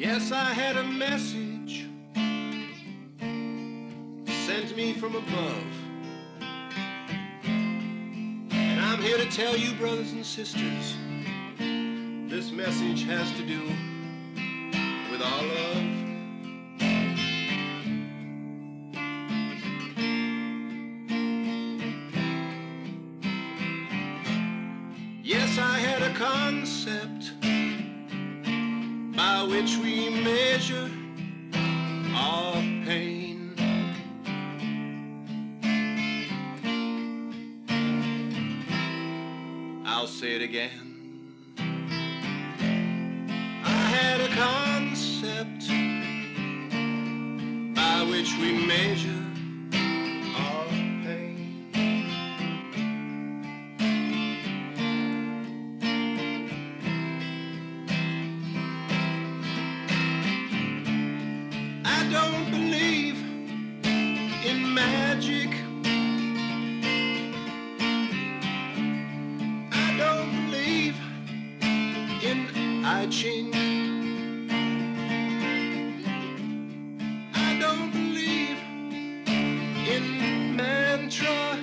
Yes, I had a message sent me from above. And I'm here to tell you, brothers and sisters, this message has to do with our love. Yes, I had a concept which we measure our pain. I'll say it again. I had a concept by which we measure magic. I don't believe in I Ching. I don't believe in mantra.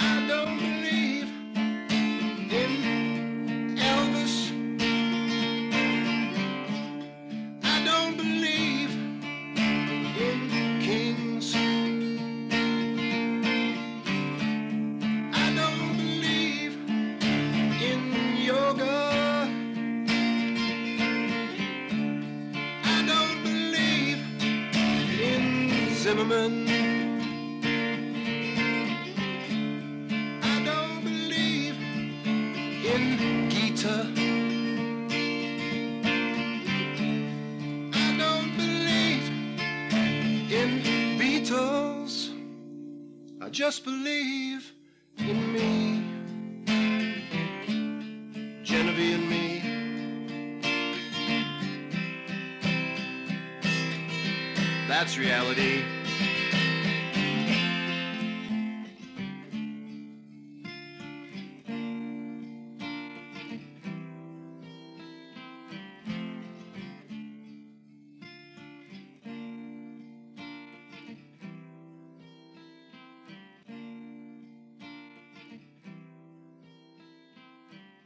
I don't believe in Elvis. I don't believe Zimmerman. I don't believe in Gita. I don't believe in Beatles. I just believe in me. Genevieve and me. That's reality.